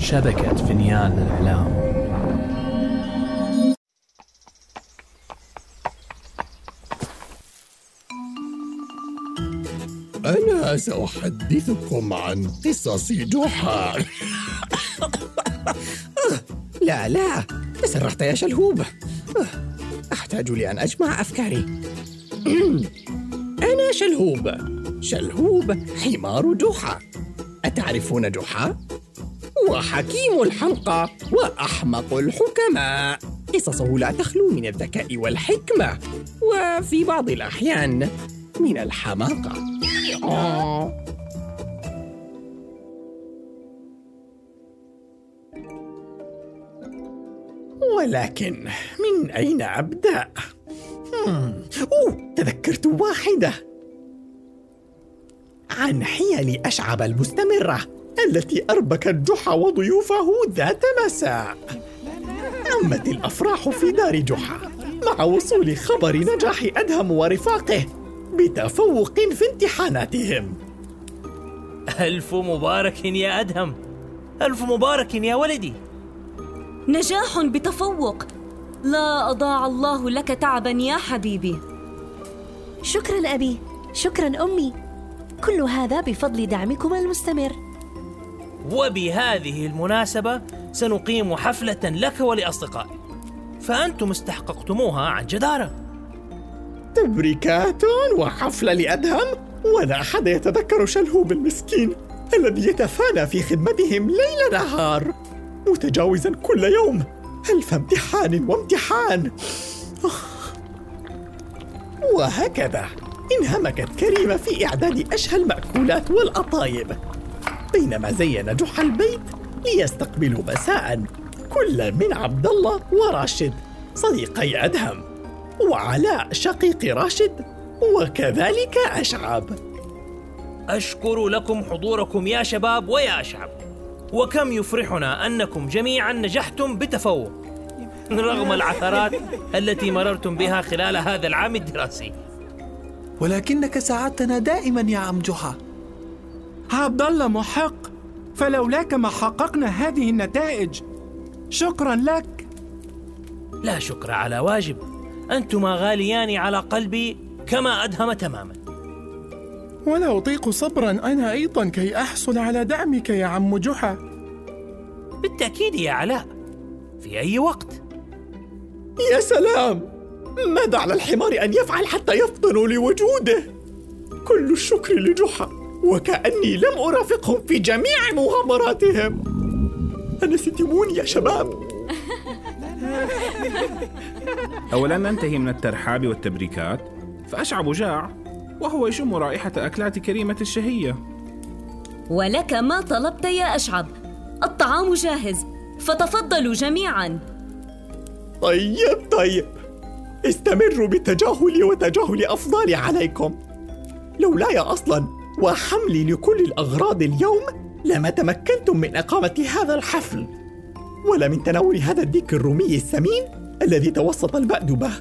شبكة فنيان الإعلام أنا سأحدثكم عن قصص جحا. لا لا تسرحت يا شلهوب. أحتاج لأن أجمع أفكاري. أنا شلهوب شلهوب حمار جحا. أتعرفون جحا؟ وحكيم الحمقى وأحمق الحكماء. قصصه لا تخلو من الذكاء والحكمة وفي بعض الأحيان من الحماقة. ولكن من أين أبدأ؟ أوه تذكرت واحدة. عن حيل أشعب المستمرة. التي أربكت جحا وضيوفه ذات مساء. عمت الأفراح في دار جحا مع وصول خبر نجاح أدهم ورفاقه بتفوق في امتحاناتهم. ألف مبارك يا أدهم. ألف مبارك يا ولدي. نجاح بتفوق. لا أضاع الله لك تعبا يا حبيبي. شكرا أبي شكرا أمي. كل هذا بفضل دعمكما المستمر. وبهذه المناسبة سنقيم حفلة لك ولأصدقائك فأنتم استحققتموها عن جدارة. تبريكات وحفلة لأدهم؟ ولا أحد يتذكر شلهوب المسكين الذي يتفانى في خدمتهم ليل نهار. متجاوزا كل يوم. ألف امتحان وامتحان. وهكذا. انهمكت كريمة في إعداد أشهى المأكولات والأطايب. بينما زين جحا البيت ليستقبلوا مساء. كل من عبد الله وراشد صديقي أدهم وعلاء شقيق راشد وكذلك أشعب. أشكر لكم حضوركم يا شباب ويا أشعب. وكم يفرحنا أنكم جميعا نجحتم بتفوق. رغم العثرات التي مررتم بها خلال هذا العام الدراسي. ولكنك ساعدتنا دائما يا عم جحا. عبد الله محق. فلولاك ما حققنا هذه النتائج. شكرا لك. لا شكر على واجب. أنتما غاليان على قلبي كما أدهم تماما. ولا أطيق صبرا أنا أيضا كي أحصل على دعمك يا عم جحا. بالتأكيد يا علاء. في أي وقت؟ يا سلام! ماذا على الحمار أن يفعل حتى يفطنوا لوجوده؟ كل الشكر لجحا. وكأني لم أرافقهم في جميع مغامراتهم. أنستموني يا شباب. أولا ننتهي من الترحاب والتبريكات. فأشعب جاع وهو يشم رائحة أكلات كريمة الشهية. ولك ما طلبت يا أشعب. الطعام جاهز. فتفضلوا جميعا. طيب طيب. استمروا بالتجاهل وتجاهل أفضالي عليكم. لولاي أصلا. وحملي لكل الأغراض اليوم لما تمكنتم من إقامة هذا الحفل. ولا من تناول هذا الديك الرومي السمين الذي توسط البأد به.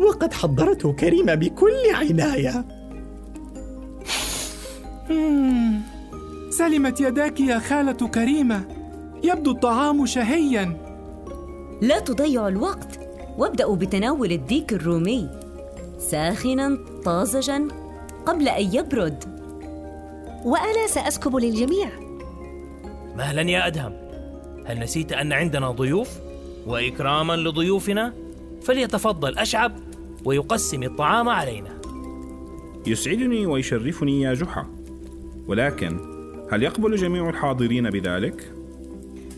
وقد حضرته كريمة بكل عناية. سلمت يداك يا خالة كريمة. يبدو الطعام شهيا. لا تضيعوا الوقت. وابدأوا بتناول الديك الرومي ساخنا طازجا قبل أن يبرد. وأنا سأسكب للجميع. مهلا يا أدهم. هل نسيت أن عندنا ضيوف؟ وإكراما لضيوفنا؟ فليتفضل أشعب ويقسم الطعام علينا. يسعدني ويشرفني يا جحا. ولكن هل يقبل جميع الحاضرين بذلك؟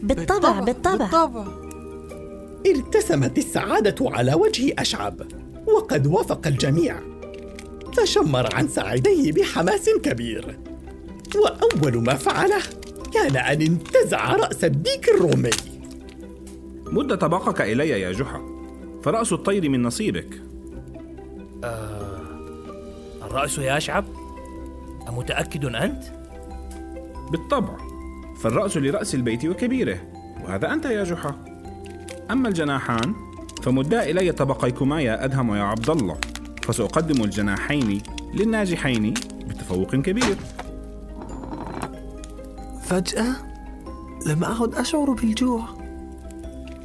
بالطبع بالطبع, بالطبع. ارتسمت السعادة على وجه أشعب وقد وافق الجميع. فشمر عن ساعديه بحماس كبير. وأول ما فعله كان أن انتزع رأس الديك الرومي. مد طبقك إلي يا جحا. فرأس الطير من نصيبك. آه الرأس يا أشعب أمتأكد أنت؟ بالطبع. فالرأس لرأس البيت وكبيره. وهذا أنت يا جحا. أما الجناحان فمدا إلي طبقيكما يا أدهم ويا عبد الله فسأقدم الجناحين للناجحين بتفوق كبير. فجأة لم أعد أشعر بالجوع.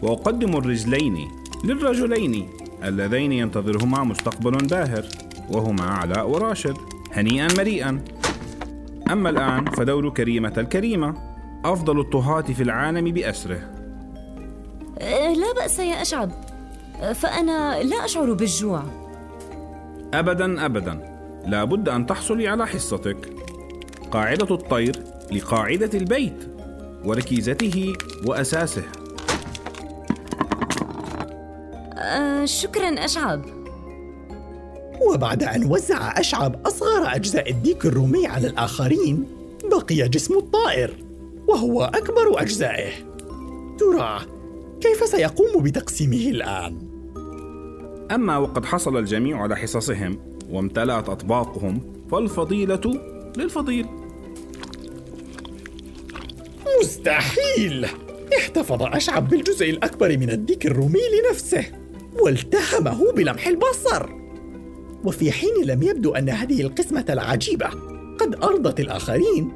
وأقدم الرجلين للرجلين اللذين ينتظرهما مستقبل باهر وهما علاء وراشد هنيئا مريئا. أما الآن فدور كريمة الكريمة أفضل الطهاة في العالم بأسره. أه، لا بأس يا أشعب. أه، فأنا لا أشعر بالجوع. أبدا أبدا. لا بد أن تحصلي على حصتك. قاعدة الطير لقاعدة البيت وركيزته وأساسه. أه شكرا أشعب. وبعد أن وزع أشعب أصغر أجزاء الديك الرومي على الآخرين بقي جسم الطائر وهو أكبر أجزائه. ترى كيف سيقوم بتقسيمه الآن؟ أما وقد حصل الجميع على حصصهم وامتلأت أطباقهم فالفضيلة للفضيل. مستحيل! احتفظ أشعب بالجزء الأكبر من الديك الرومي لنفسه والتهمه بلمح البصر. وفي حين لم يبدو أن هذه القسمة العجيبة قد أرضت الآخرين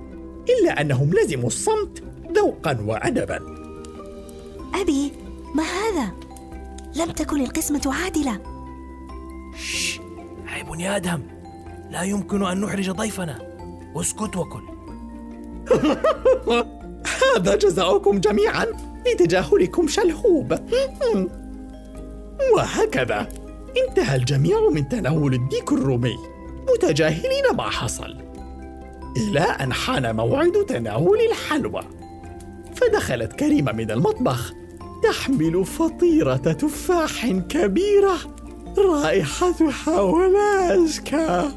إلا أنهم لزموا الصمت ذوقا وأدبا. أبي ما هذا؟ لم تكن القسمة عادلة. شش عيب يا أدهم لا يمكن أن نحرج ضيفنا. اسكت وكل. هذا جزاؤكم جميعا لتجاهلكم شلهوب. وهكذا. انتهى الجميع من تناول الديك الرومي. متجاهلين ما حصل. إلى أن حان موعد تناول الحلوى. فدخلت كريمة من المطبخ تحمل فطيرة تفاح كبيرة رائحتها ولا أزكى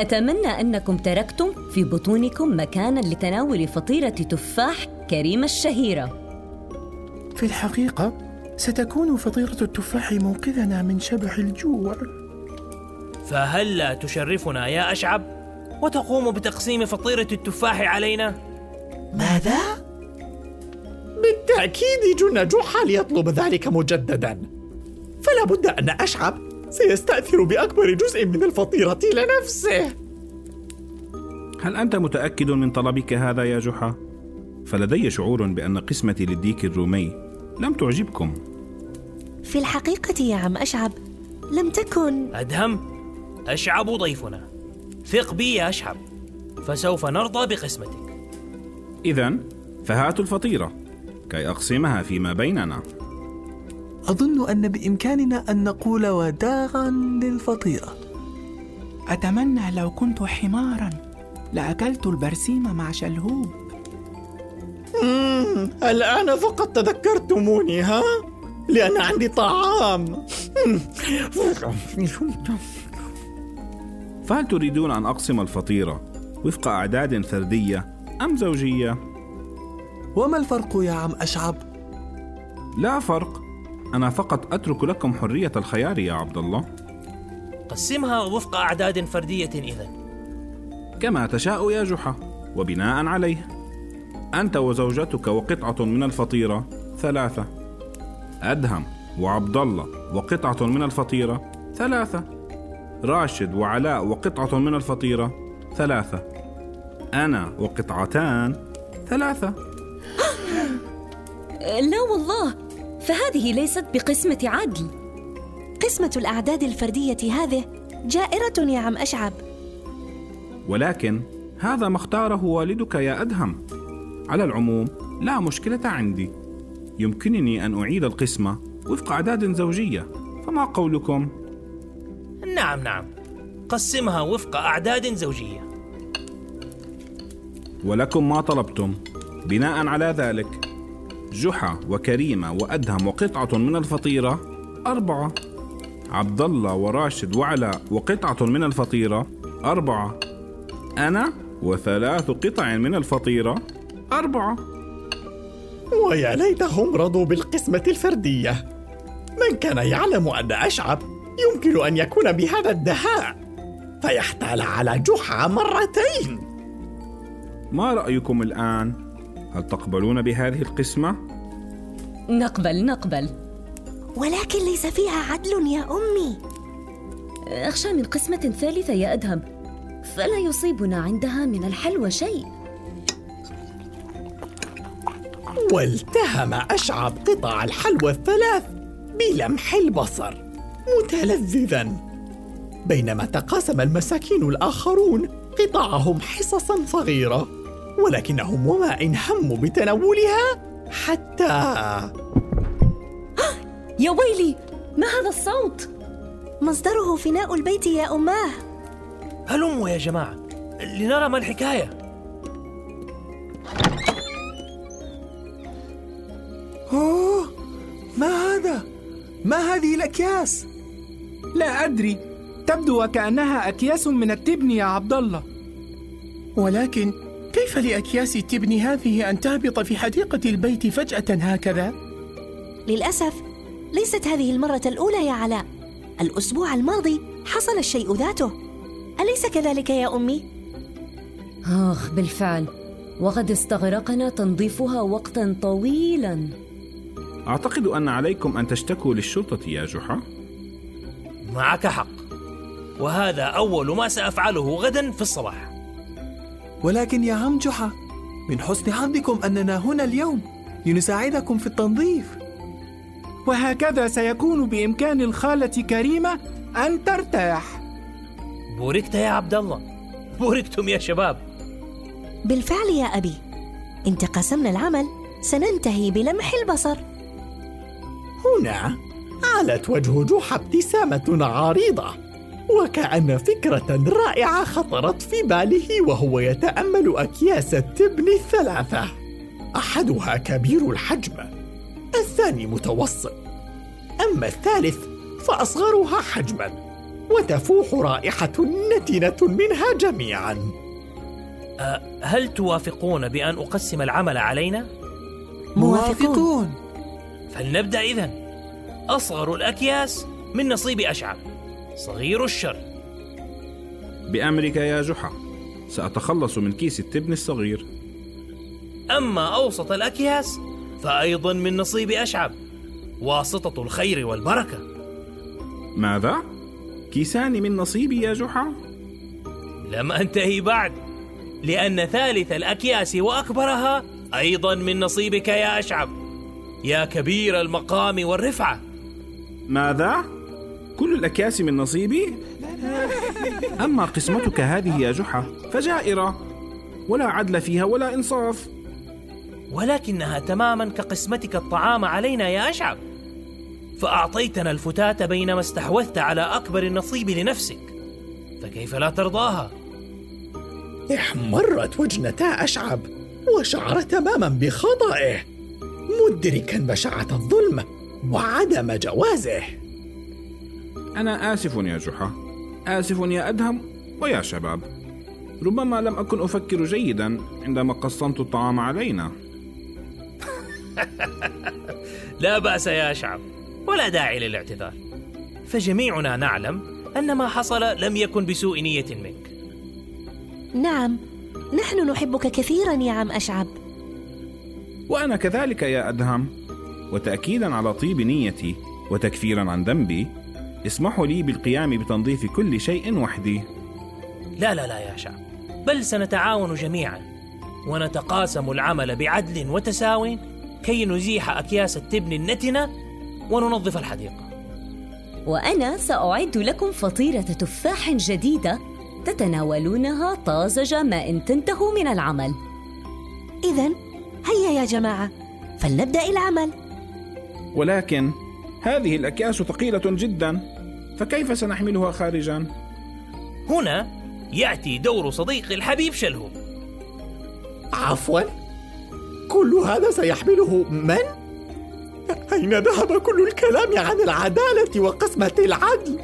أتمنى أنكم تركتم في بطونكم مكانا لتناول فطيرة تفاح كريمة الشهيرة. في الحقيقة ستكون فطيرة التفاح موقظنا من شبح الجوع. فهلا تشرفنا يا أشعب وتقوم بتقسيم فطيرة التفاح علينا؟ ماذا؟ بالتأكيد جن جحا ليطلب ذلك مجددا. فلا بد أن أشعب سيستأثر بأكبر جزء من الفطيرة لنفسه. هل أنت متأكد من طلبك هذا يا جحا؟ فلدي شعور بأن قسمتي للديك الرومي لم تعجبكم. في الحقيقة يا عم أشعب لم تكن. أدهم أشعب ضيفنا. ثق بي يا أشعب فسوف نرضى بقسمتك. إذا فهاتوا الفطيرة كي أقسمها فيما بيننا. أظن أن بإمكاننا أن نقول وداعا للفطيرة أتمنى لو كنت حمارا لأكلت البرسيم مع شلهوب مم، الآن فقط تذكرتموني ها؟ لأن عندي طعام فهل تريدون أن أقسم الفطيرة وفق أعداد فردية أم زوجية؟ وما الفرق يا عم أشعب؟ لا فرق أنا فقط أترك لكم حرية الخيار يا عبد الله. قسمها وفق أعداد فردية إذا كما تشاء يا جحا وبناء عليه. أنت وزوجتك وقطعة من الفطيرة ثلاثة. أدهم وعبد الله وقطعة من الفطيرة ثلاثة. راشد وعلاء وقطعة من الفطيرة ثلاثة. أنا وقطعتان ثلاثة. لا والله. فهذه ليست بقسمة عدل. قسمة الأعداد الفردية هذه جائرة يا عم أشعب. ولكن هذا ما اختاره والدك يا أدهم. على العموم لا مشكلة عندي. يمكنني أن أعيد القسمة وفق أعداد زوجية. فما قولكم؟ نعم نعم. قسمها وفق أعداد زوجية. ولكم ما طلبتم. بناء على ذلك جحا وكريمة وأدهم وقطعة من الفطيرة أربعة. عبد الله وراشد وعلاء وقطعة من الفطيرة أربعة. أنا وثلاث قطع من الفطيرة أربعة. ويا ليتهم رضوا بالقسمة الفردية. من كان يعلم أن أشعب يمكن أن يكون بهذا الدهاء فيحتال على جحا مرتين. ما رأيكم الآن؟ هل تقبلون بهذه القسمة؟ نقبل نقبل. ولكن ليس فيها عدل يا أمي. أخشى من قسمة ثالثة يا أدهم. فلا يصيبنا عندها من الحلوى شيء. والتهم أشعب قطع الحلوى الثلاث بلمح البصر متلذذا. بينما تقاسم المساكين الآخرون قطعهم حصصا صغيرة. ولكنهم وما إن هموا بتناولها حتى يا ويلي ما هذا الصوت؟ مصدره فناء البيت يا أماه هلموا يا جماعة لنرى ما الحكاية أوه ما هذا؟ ما هذه الأكياس؟ لا أدري تبدو وكأنها أكياس من التبن يا عبد الله ولكن كيف لأكياس التبن هذه أن تهبط في حديقة البيت فجأة هكذا؟ للأسف ليست هذه المرة الأولى يا علاء. الأسبوع الماضي حصل الشيء ذاته. أليس كذلك يا أمي؟ آخ بالفعل. وقد استغرقنا تنظيفها وقتا طويلا. أعتقد أن عليكم أن تشتكوا للشرطة يا جحا. معك حق. وهذا أول ما سأفعله غدا في الصباح. ولكن يا عم جحا من حسن حظكم أننا هنا اليوم لنساعدكم في التنظيف. وهكذا سيكون بإمكان الخالة كريمة أن ترتاح. بوركت يا عبد الله. بوركتم يا شباب. بالفعل يا أبي. إن تقاسمنا العمل سننتهي بلمح البصر. هنا علت وجه جحا ابتسامة عريضة. وكأن فكرة رائعة خطرت في باله وهو يتأمل أكياس التبن الثلاثة. أحدها كبير الحجم الثاني متوسط. أما الثالث فأصغرها حجما وتفوح رائحة نتنة منها جميعا. أه هل توافقون بأن أقسم العمل علينا؟ موافقون. فلنبدأ إذن. أصغر الأكياس من نصيب أشعب صغير الشر بأمرك يا جحا سأتخلص من كيس التبن الصغير أما أوسط الأكياس فأيضا من نصيب أشعب واسطة الخير والبركة ماذا؟ كيسان من نصيبي يا جحا؟ لم أنتهي بعد لأن ثالث الأكياس وأكبرها أيضا من نصيبك يا أشعب يا كبير المقام والرفعة ماذا؟ كل الأكياس من نصيبي؟ أما قسمتك هذه يا جحا فجائرة. ولا عدل فيها ولا إنصاف. ولكنها تماما كقسمتك الطعام علينا يا أشعب فأعطيتنا الفتاة بينما استحوذت على أكبر النصيب لنفسك. فكيف لا ترضاها؟ احمرت وجنتا أشعب وشعر تماما بخطئه. مدركا بشاعة الظلم وعدم جوازه. أنا آسف يا جحا. آسف يا أدهم ويا شباب. ربما لم أكن أفكر جيدا عندما قسمت الطعام علينا. لا بأس يا شعب ولا داعي للاعتذار. فجميعنا نعلم أن ما حصل لم يكن بسوء نية منك. نعم نحن نحبك كثيرا يا عم أشعب. وأنا كذلك يا أدهم وتأكيدا على طيب نيتي وتكفيرا عن ذنبي اسمحوا لي بالقيام بتنظيف كل شيء وحدي. لا لا لا يا شعب. بل سنتعاون جميعا. ونتقاسم العمل بعدل وتساو كي نزيح أكياس التبن النتنة وننظف الحديقة. وأنا سأعد لكم فطيرة تفاح جديدة تتناولونها طازجة ما إن تنتهوا من العمل. إذا هيا يا جماعة فلنبدأ العمل. ولكن هذه الأكياس ثقيلة جدا فكيف سنحملها خارجا؟ هنا يأتي دور صديقي الحبيب شلهو عفوا كل هذا سيحمله من؟ أين ذهب كل الكلام عن العدالة وقسمة العدل؟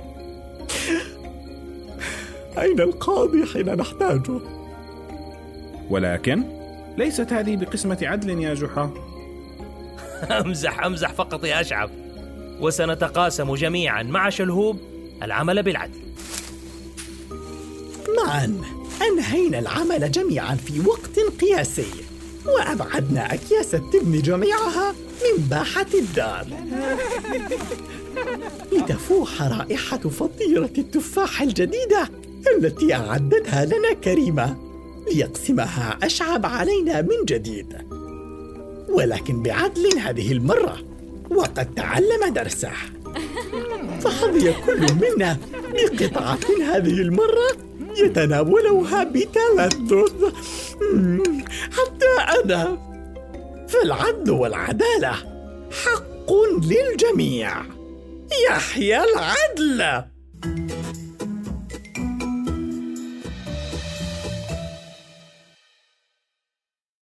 أين القاضي حين نحتاجه؟ ولكن ليست هذه بقسمة عدل يا جحا أمزح أمزح فقط يا أشعب وسنتقاسم جميعا مع شلهوب العمل بالعدل. معا أنهينا العمل جميعا في وقت قياسي وأبعدنا أكياس التبن جميعها من باحة الدار. لتفوح رائحة فطيرة التفاح الجديدة التي أعدتها لنا كريمة ليقسمها أشعب علينا من جديد. ولكن بعدل هذه المرة وقد تعلم درسه. فحظي كل منا بقطعة هذه المرة يتناولها بتلذذ حتى أنا. فالعدل والعدالة حق للجميع. يحيى العدل.